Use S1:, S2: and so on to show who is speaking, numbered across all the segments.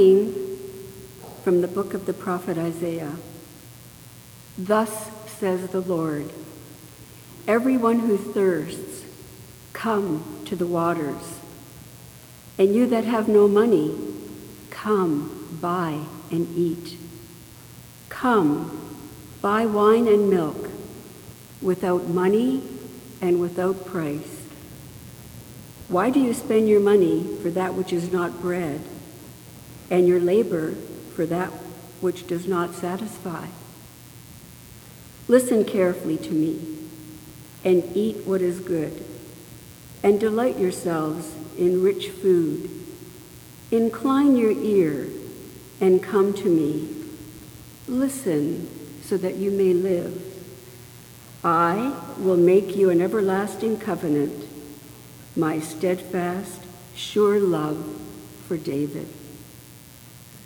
S1: reading from the book of the prophet Isaiah. Thus says the Lord Everyone who thirsts, come to the waters. And you that have no money, come, buy and eat. Come, buy wine and milk without money and without price. Why do you spend your money for that which is not bread, and your labor for that which does not satisfy? Listen carefully to me, and eat what is good, and delight yourselves in rich food. Incline your ear and come to me. Listen so that you may live. I will make you an everlasting covenant, my steadfast, sure love for David.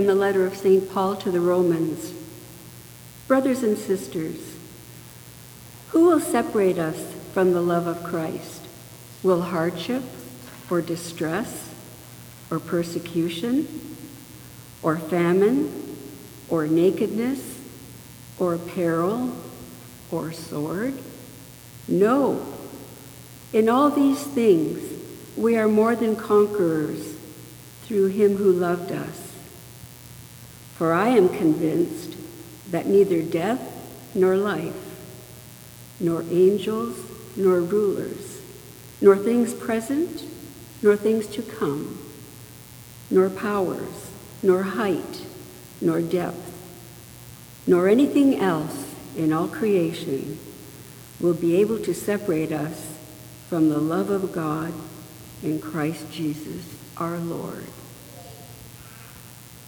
S1: From the letter of St. Paul to the Romans. Brothers and sisters, who will separate us from the love of Christ? Will hardship or distress or persecution or famine or nakedness or peril or sword? No. In all these things, we are more than conquerors through him who loved us. For I am convinced that neither death nor life, nor angels nor rulers, nor things present, nor things to come, nor powers, nor height, nor depth, nor anything else in all creation will be able to separate us from the love of God in Christ Jesus our Lord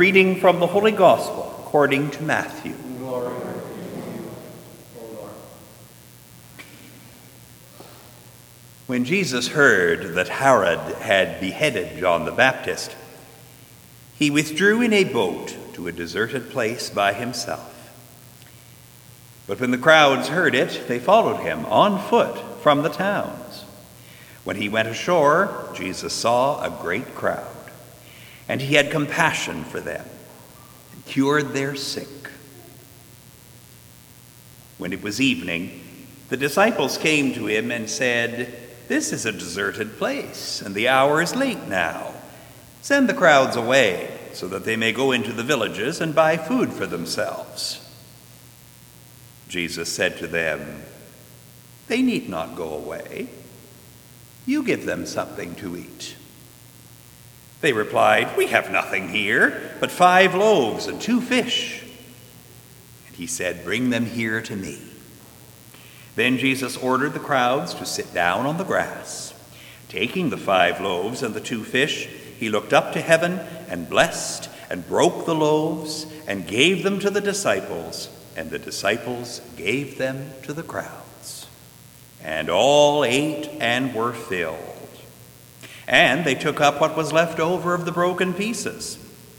S2: Reading from the Holy Gospel according to Matthew. When Jesus heard that Herod had beheaded John the Baptist, he withdrew in a boat to a deserted place by himself. But when the crowds heard it, they followed him on foot from the towns. When he went ashore, Jesus saw a great crowd, and he had compassion for them and cured their sick. When it was evening, the disciples came to him and said, This is a deserted place, and the hour is late now. Send the crowds away so that they may go into the villages and buy food for themselves. Jesus said to them, They need not go away. You give them something to eat. They replied, We have nothing here but five loaves and two fish. And he said, Bring them here to me. Then Jesus ordered the crowds to sit down on the grass. Taking the five loaves and the two fish, he looked up to heaven and blessed and broke the loaves and gave them to the disciples and the disciples gave them to the crowds. And all ate and were filled. And they took up what was left over of the broken pieces,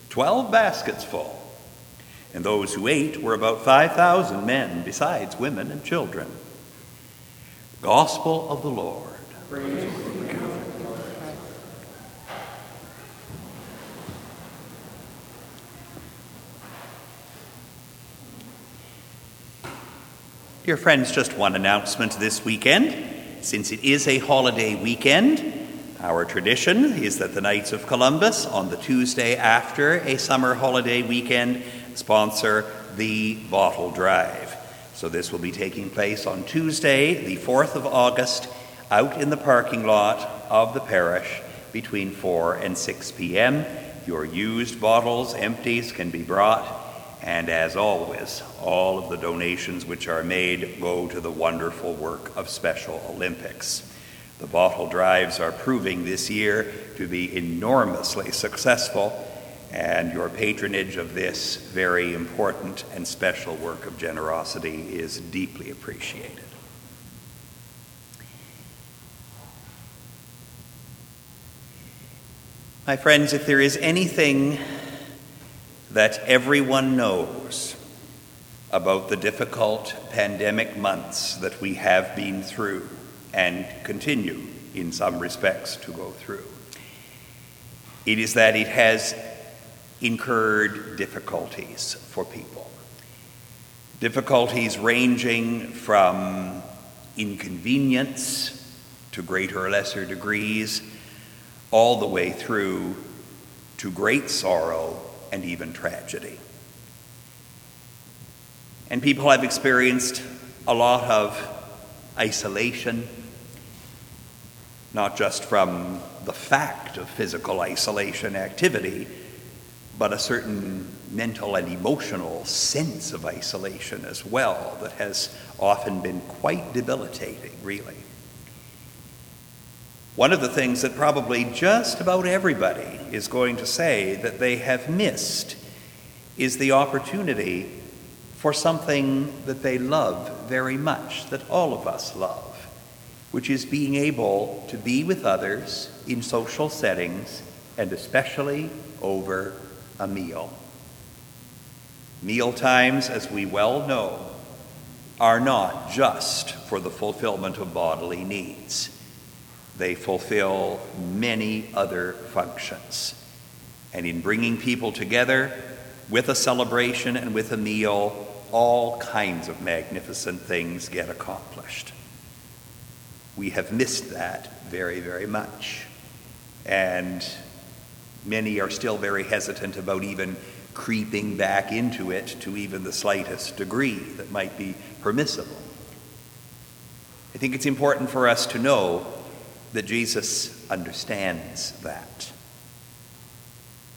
S2: twelve baskets full. And those who ate were about 5,000 men, besides women and children. Gospel of the Lord. Praise Dear friends, just one announcement this weekend. Since it is a holiday weekend, our tradition is that the Knights of Columbus, on the Tuesday after a summer holiday weekend, sponsor the bottle drive. So this will be taking place on Tuesday, the 4th of August, out in the parking lot of the parish between 4 and 6 p.m. Your used bottles, empties, can be brought and as always, all of the donations which are made go to the wonderful work of Special Olympics. The bottle drives are proving this year to be enormously successful, and your patronage of this very important and special work of generosity is deeply appreciated. My friends, if there is anything that everyone knows about the difficult pandemic months that we have been through and continue, in some respects, to go through. It is that it has incurred difficulties for people. Difficulties ranging from inconvenience to greater or lesser degrees, all the way through to great sorrow and even tragedy. And people have experienced a lot of isolation, not just from the fact of physical isolation activity, but a certain mental and emotional sense of isolation as well that has often been quite debilitating, really. One of the things that probably just about everybody is going to say that they have missed is the opportunity for something that they love very much, that all of us love, which is being able to be with others in social settings and especially over a meal. Meal times, as we well know, are not just for the fulfillment of bodily needs. They fulfill many other functions. And in bringing people together with a celebration and with a meal, all kinds of magnificent things get accomplished. We have missed that very, very much. And many are still very hesitant about even creeping back into it to even the slightest degree that might be permissible. I think it's important for us to know that Jesus understands that.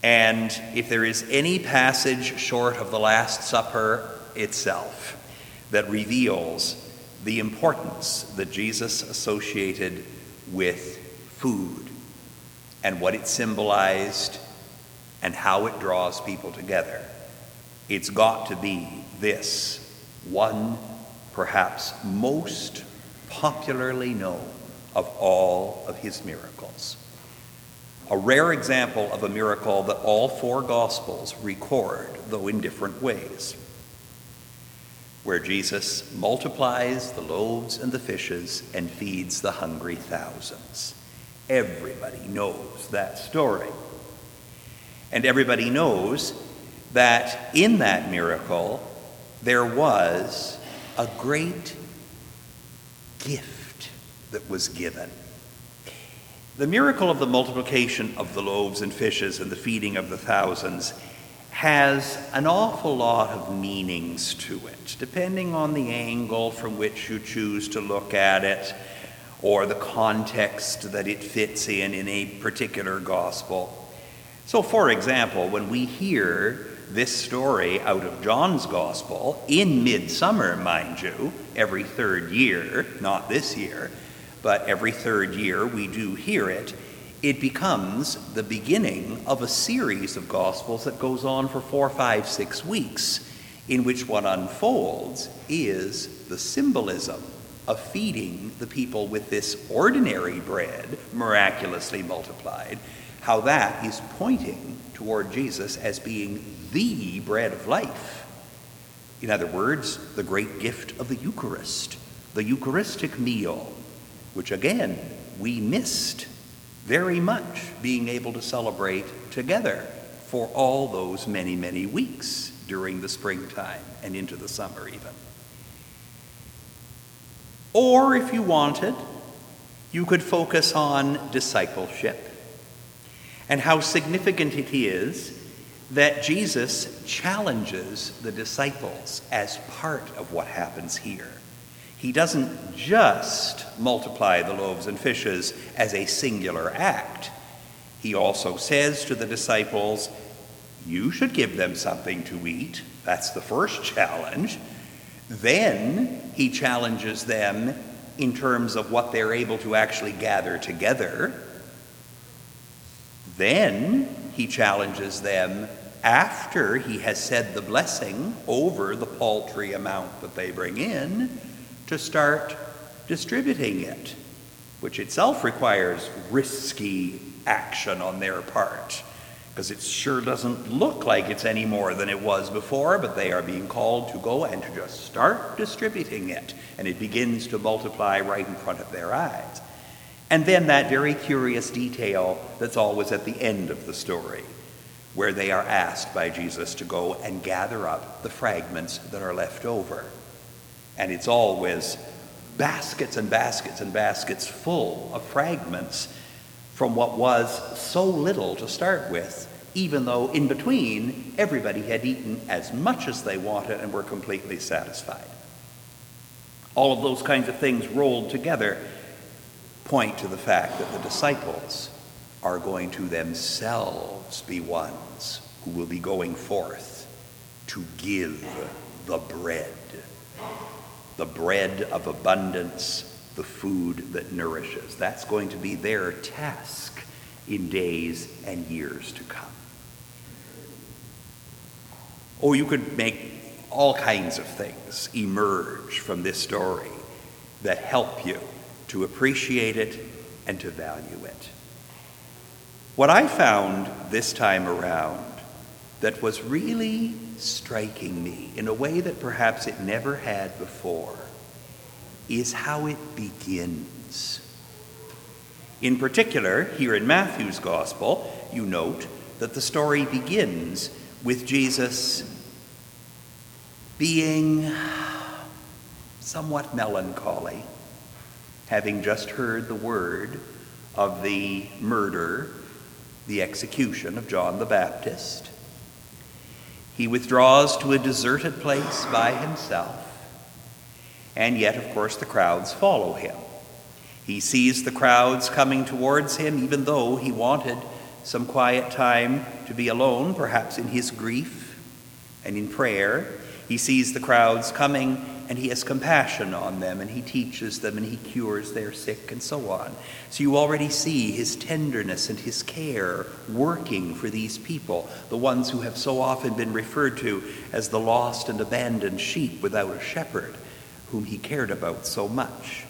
S2: And if there is any passage short of the Last Supper itself that reveals the importance that Jesus associated with food and what it symbolized and how it draws people together. It's got to be this one, perhaps most popularly known of all of his miracles. A rare example of a miracle that all four Gospels record, though in different ways, where Jesus multiplies the loaves and the fishes and feeds the hungry thousands. Everybody knows that story. And everybody knows that in that miracle, there was a great gift that was given. The miracle of the multiplication of the loaves and fishes and the feeding of the thousands has an awful lot of meanings to it, depending on the angle from which you choose to look at it or the context that it fits in in a particular gospel. So, for example, when we hear this story out of John's gospel in midsummer, mind you, every third year, not this year, but every third year we do hear it, it becomes the beginning of a series of gospels that goes on for four, five, six weeks, in which what unfolds is the symbolism of feeding the people with this ordinary bread, miraculously multiplied, how that is pointing toward Jesus as being the bread of life. In other words, the great gift of the Eucharist, the Eucharistic meal, which again we missed very much being able to celebrate together for all those many, many weeks during the springtime and into the summer, even. Or if you wanted, you could focus on discipleship and how significant it is that Jesus challenges the disciples as part of what happens here. He doesn't just multiply the loaves and fishes as a singular act. He also says to the disciples, You should give them something to eat. That's the first challenge. Then he challenges them in terms of what they're able to actually gather together. Then he challenges them after he has said the blessing over the paltry amount that they bring in to start distributing it, which itself requires risky action on their part because it sure doesn't look like it's any more than it was before, but they are being called to go and to just start distributing it, and it begins to multiply right in front of their eyes. And then that very curious detail that's always at the end of the story, where they are asked by Jesus to go and gather up the fragments that are left over. And it's always baskets and baskets and baskets full of fragments from what was so little to start with, even though in between everybody had eaten as much as they wanted and were completely satisfied. All of those kinds of things rolled together point to the fact that the disciples are going to themselves be ones who will be going forth to give the bread, the bread of abundance the food that nourishes. That's going to be their task in days and years to come. Or oh, you could make all kinds of things emerge from this story that help you to appreciate it and to value it. What I found this time around that was really striking me in a way that perhaps it never had before is how it begins. In particular, here in Matthew's Gospel, you note that the story begins with Jesus being somewhat melancholy, having just heard the word of the murder, the execution of John the Baptist. He withdraws to a deserted place by himself and yet, of course, the crowds follow him. He sees the crowds coming towards him, even though he wanted some quiet time to be alone, perhaps in his grief and in prayer. He sees the crowds coming, and he has compassion on them and he teaches them and he cures their sick and so on. So you already see his tenderness and his care working for these people, the ones who have so often been referred to as the lost and abandoned sheep without a shepherd, whom he cared about so much.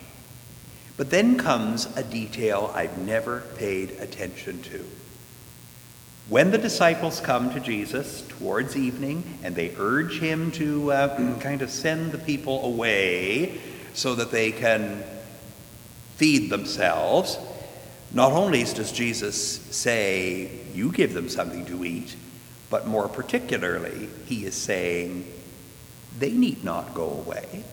S2: But then comes a detail I've never paid attention to. When the disciples come to Jesus towards evening and they urge him to uh, kind of send the people away so that they can feed themselves, not only does Jesus say, You give them something to eat, but more particularly, he is saying, They need not go away.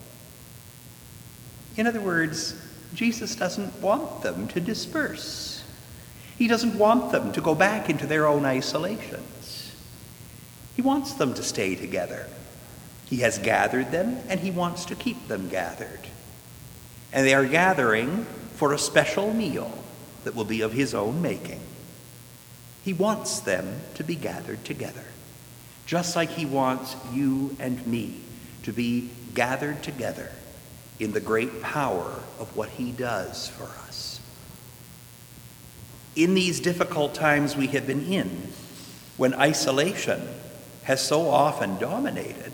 S2: In other words, Jesus doesn't want them to disperse. He doesn't want them to go back into their own isolations. He wants them to stay together. He has gathered them, and he wants to keep them gathered. And they are gathering for a special meal that will be of his own making. He wants them to be gathered together, just like he wants you and me to be gathered together in the great power of what he does for us in these difficult times we have been in, when isolation has so often dominated,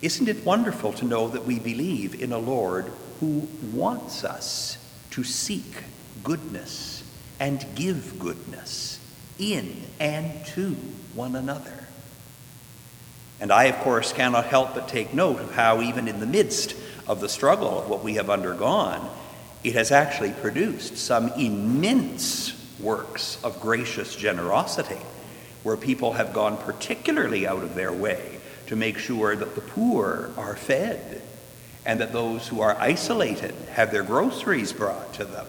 S2: isn't it wonderful to know that we believe in a Lord who wants us to seek goodness and give goodness in and to one another? And I, of course, cannot help but take note of how, even in the midst of the struggle of what we have undergone, it has actually produced some immense works of gracious generosity, where people have gone particularly out of their way to make sure that the poor are fed and that those who are isolated have their groceries brought to them,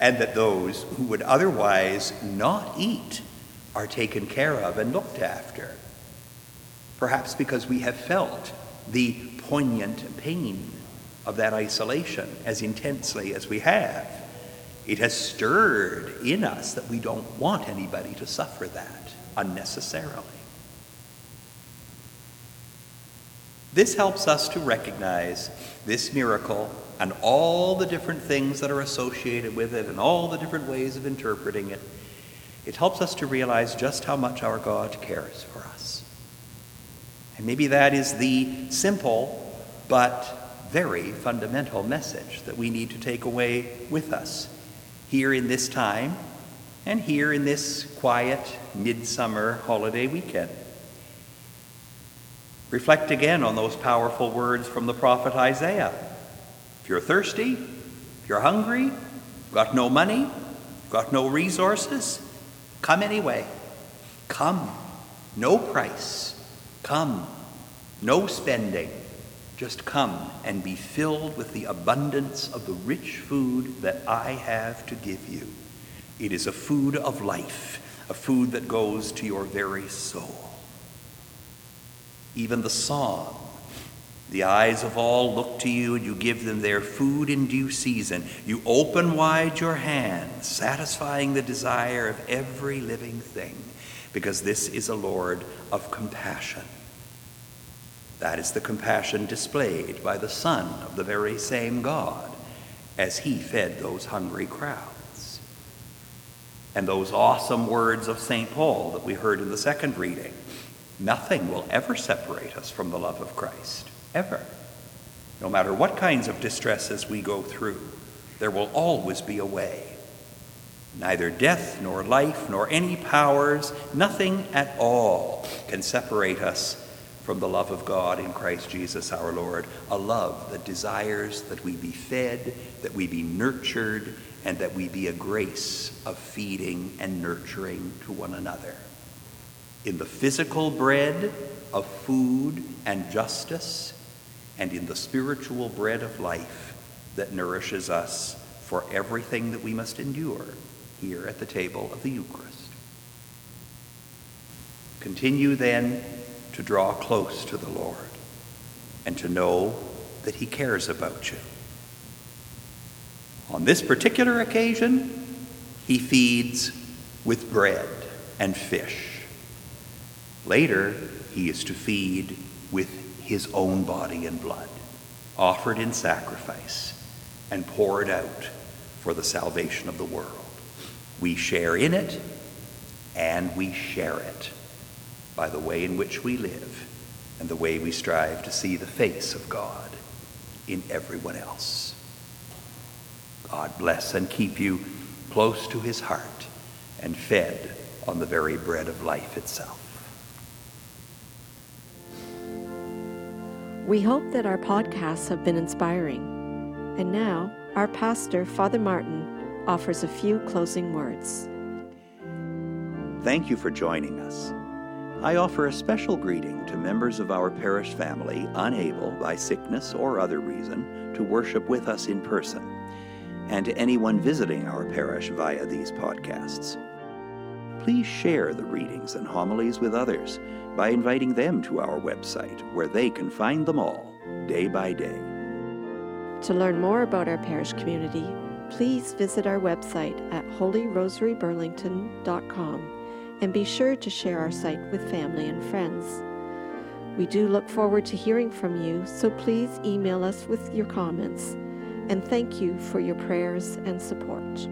S2: and that those who would otherwise not eat are taken care of and looked after. Perhaps because we have felt the poignant pain of that isolation as intensely as we have. It has stirred in us that we don't want anybody to suffer that unnecessarily. This helps us to recognize this miracle and all the different things that are associated with it and all the different ways of interpreting it. It helps us to realize just how much our God cares for us. And maybe that is the simple but very fundamental message that we need to take away with us here in this time and here in this quiet midsummer holiday weekend. Reflect again on those powerful words from the prophet Isaiah. If you're thirsty, if you're hungry, got no money, got no resources, come anyway. Come. No price. Come. No spending. Just come and be filled with the abundance of the rich food that I have to give you. It is a food of life, a food that goes to your very soul. Even the song, the eyes of all look to you, and you give them their food in due season. You open wide your hands, satisfying the desire of every living thing, because this is a Lord of compassion. That is the compassion displayed by the Son of the very same God as he fed those hungry crowds. And those awesome words of St. Paul that we heard in the second reading nothing will ever separate us from the love of Christ, ever. No matter what kinds of distresses we go through, there will always be a way. Neither death, nor life, nor any powers, nothing at all can separate us from the love of God in Christ Jesus our Lord, a love that desires that we be fed, that we be nurtured, and that we be a grace of feeding and nurturing to one another. In the physical bread of food and justice, and in the spiritual bread of life that nourishes us for everything that we must endure here at the table of the Eucharist. Continue then to draw close to the Lord and to know that He cares about you. On this particular occasion, He feeds with bread and fish. Later, He is to feed with His own body and blood. offered in sacrifice and poured out for the salvation of the world. We share in it and we share it by the way in which we live and the way we strive to see the face of God in everyone else. God bless and keep you close to his heart and fed on the very bread of life itself.
S1: We hope that our podcasts have been inspiring. And now, our pastor, Father Martin, offers a few closing words.
S2: Thank you for joining us. I offer a special greeting to members of our parish family unable, by sickness or other reason, to worship with us in person, and to anyone visiting our parish via these podcasts. Please share the readings and homilies with others by inviting them to our website where they can find them all day by day.
S1: To learn more about our parish community, please visit our website at holyrosaryburlington.com and be sure to share our site with family and friends. We do look forward to hearing from you, so please email us with your comments. And thank you for your prayers and support.